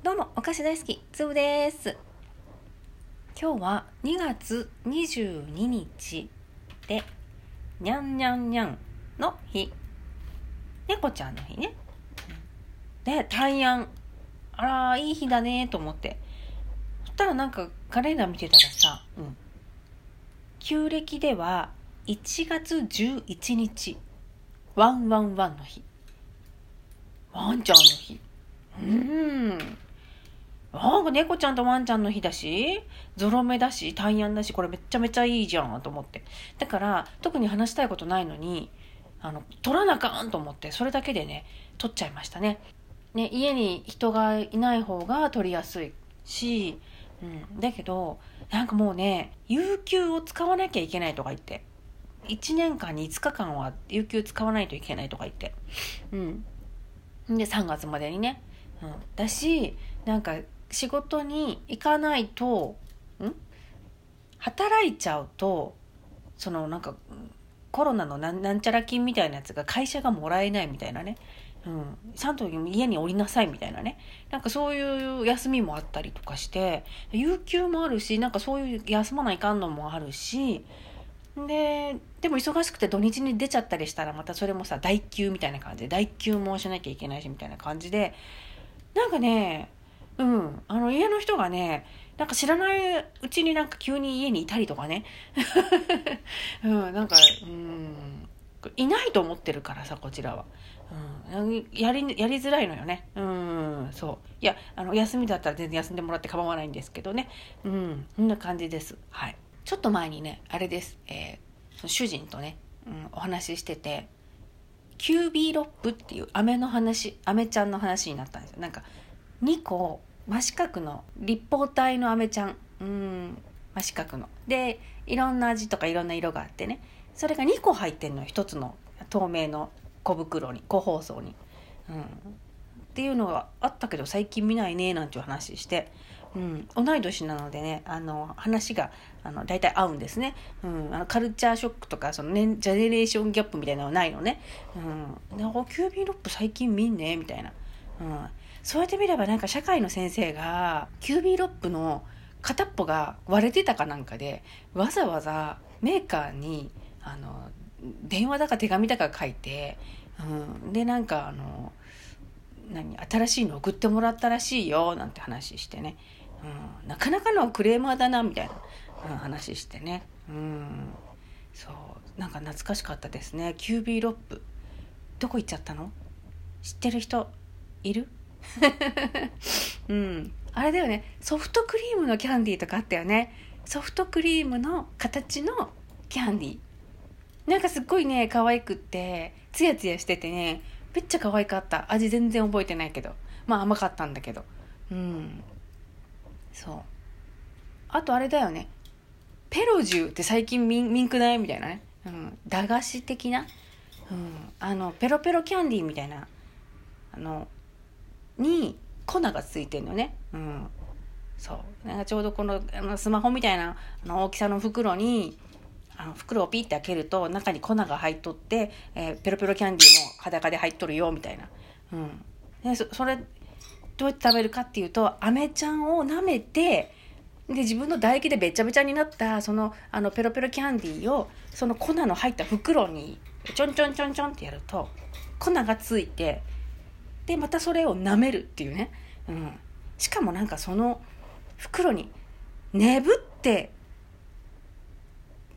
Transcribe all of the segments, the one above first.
どうも、お菓子大好き、つぶです。今日は2月22日で、にゃんにゃんにゃんの日。猫ちゃんの日ね。で、大安。あら、いい日だねと思って。そしたらなんかカレンダー見てたらさ、うん。旧暦では1月11日、ワンワンワンの日。ワンちゃんの日。うん。猫ちゃんとワンちゃんの日だし、ゾロ目だし、大安だし、これめちゃめちゃいいじゃんと思って。だから、特に話したいことないのに、あの、撮らなあかんと思って、それだけでね、撮っちゃいましたね。ね、家に人がいない方が撮りやすいし、うん。だけど、なんかもうね、有給を使わなきゃいけないとか言って。1年間に5日間は有給使わないといけないとか言って。うん。で、3月までにね。うん。だし、なんか、仕事に行かないと、ん？働いちゃうと、そのなんか、コロナのなんちゃら金みたいなやつが会社がもらえないみたいなね。うん。ちゃんと家に降りなさいみたいなね。なんかそういう休みもあったりとかして、有給もあるし、なんかそういう休まないかんのもあるし、で、でも忙しくて土日に出ちゃったりしたらまたそれもさ、代休みたいな感じで、代休もしなきゃいけないしみたいな感じで、なんかね、うん、あの家の人がね、なんか知らないうちになんか急に家にいたりとかね。うん、なんか、うん、いないと思ってるからさ、こちらは。うん、やり、やりづらいのよね。うん、そう。いや、あの、休みだったら全然休んでもらって構わないんですけどね。うん、こんな感じです。はい。ちょっと前にね、あれです。えー、その主人とね、うん、お話ししてて、キュービーロップっていう飴の話、飴ちゃんの話になったんですよ。なんか、2個真四角の立方体の飴ちゃん。うん真四角の。でいろんな味とかいろんな色があってね。それが2個入ってんの1つの透明の小袋に個包装に、うん、っていうのがあったけど最近見ないねなんていう話して、うん、同い年なのでねあの話があの大体合うんですね、うん、あのカルチャーショックとかその、ね、ジェネレーションギャップみたいなのはないのね、うん、でキュービーロップ最近見んねみたいな、うん。そうやって見ればなんか社会の先生がキュービーロップの片っぽが割れてたかなんかでわざわざメーカーにあの電話だか手紙だか書いて、うん、でなんかあの何新しいの送ってもらったらしいよなんて話してね、うん、なかなかのクレーマーだなみたいな、うん、話してね、うん、そうなんか懐かしかったですね。キュービーロップ。どこ行っちゃったの？知ってる人いる？うん。あれだよね。ソフトクリームのキャンディーとかあったよね。ソフトクリームの形のキャンディー。なんかすっごいね、可愛くって、ツヤツヤしててね、めっちゃ可愛かった。味全然覚えてないけど。まあ甘かったんだけど。うん。そう。あとあれだよね。ペロジュって最近ミンミンクないみたいなね。うん。駄菓子的な。うん。あの、ペロペロキャンディーみたいな。あの、に粉がついてんのね。うん。そう。なんかちょうどこのあのスマホみたいなあの大きさの袋に、あの袋をピッて開けると中に粉が入っとって、えーペロペロキャンディーも裸で入っとるよみたいな。うん。でそそれどうやって食べるかっていうと、アメちゃんを舐めて、で自分の唾液でべちゃべちゃになったそのあのペロペロキャンディーをその粉の入った袋にちょんちょんちょんちょんってやると粉がついてでまたそれを舐めるっていうね、うん、しかもなんかその袋に眠って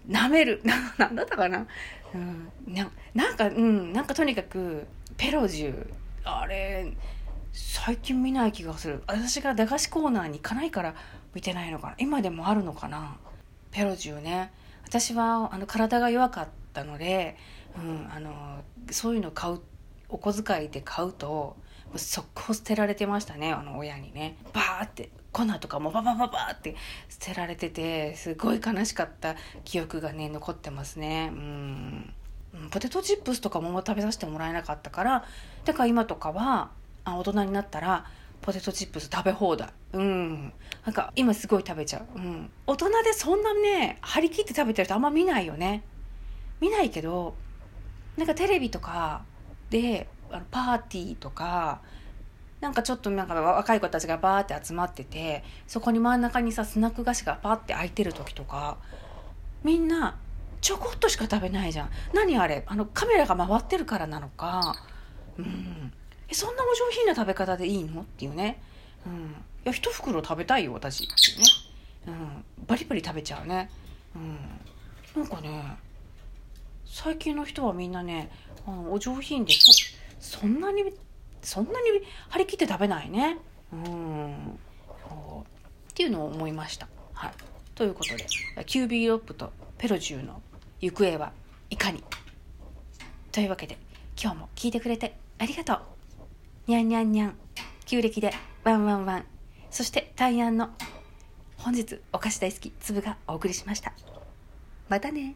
舐める。な なんだったかな,、うん、ななんかうん。なんかとにかくペロジュあれ最近見ない気がする。私が駄菓子コーナーに行かないから見てないのかな。今でもあるのかな。ペロジュね。私はあの体が弱かったので、うん、あのそういうの買うお小遣いで買うと速攻捨てられてましたねあの親にね。バーって粉とかもババババーって捨てられててすごい悲しかった記憶がね残ってますね。うん。ポテトチップスとかも食べさせてもらえなかったからだから今とかはあ大人になったらポテトチップス食べ放題。うん。なんか今すごい食べちゃう、うん、大人でそんなね張り切って食べてる人あんま見ないよね。見ないけどなんかテレビとかであのパーティーとかなんかちょっとなんか若い子たちがバーって集まっててそこに真ん中にさスナック菓子がパーって開いてる時とかみんなちょこっとしか食べないじゃん。何あれ？あのカメラが回ってるからなのか。うん。えそんなお上品な食べ方でいいの？っていうね。うん。いや一袋食べたいよ私っていうね。うん。バリバリ食べちゃうね。うん。なんかね最近の人はみんなねあのお上品でそそんなにそんなに張り切って食べないね。うん。っていうのを思いました。はい。ということでキュービーロップとペロジューの行方はいかに？というわけで今日も聞いてくれてありがとう。にゃんにゃんにゃん旧暦でワンワンワン。そして大安の本日お菓子大好き粒がお送りしました。またね。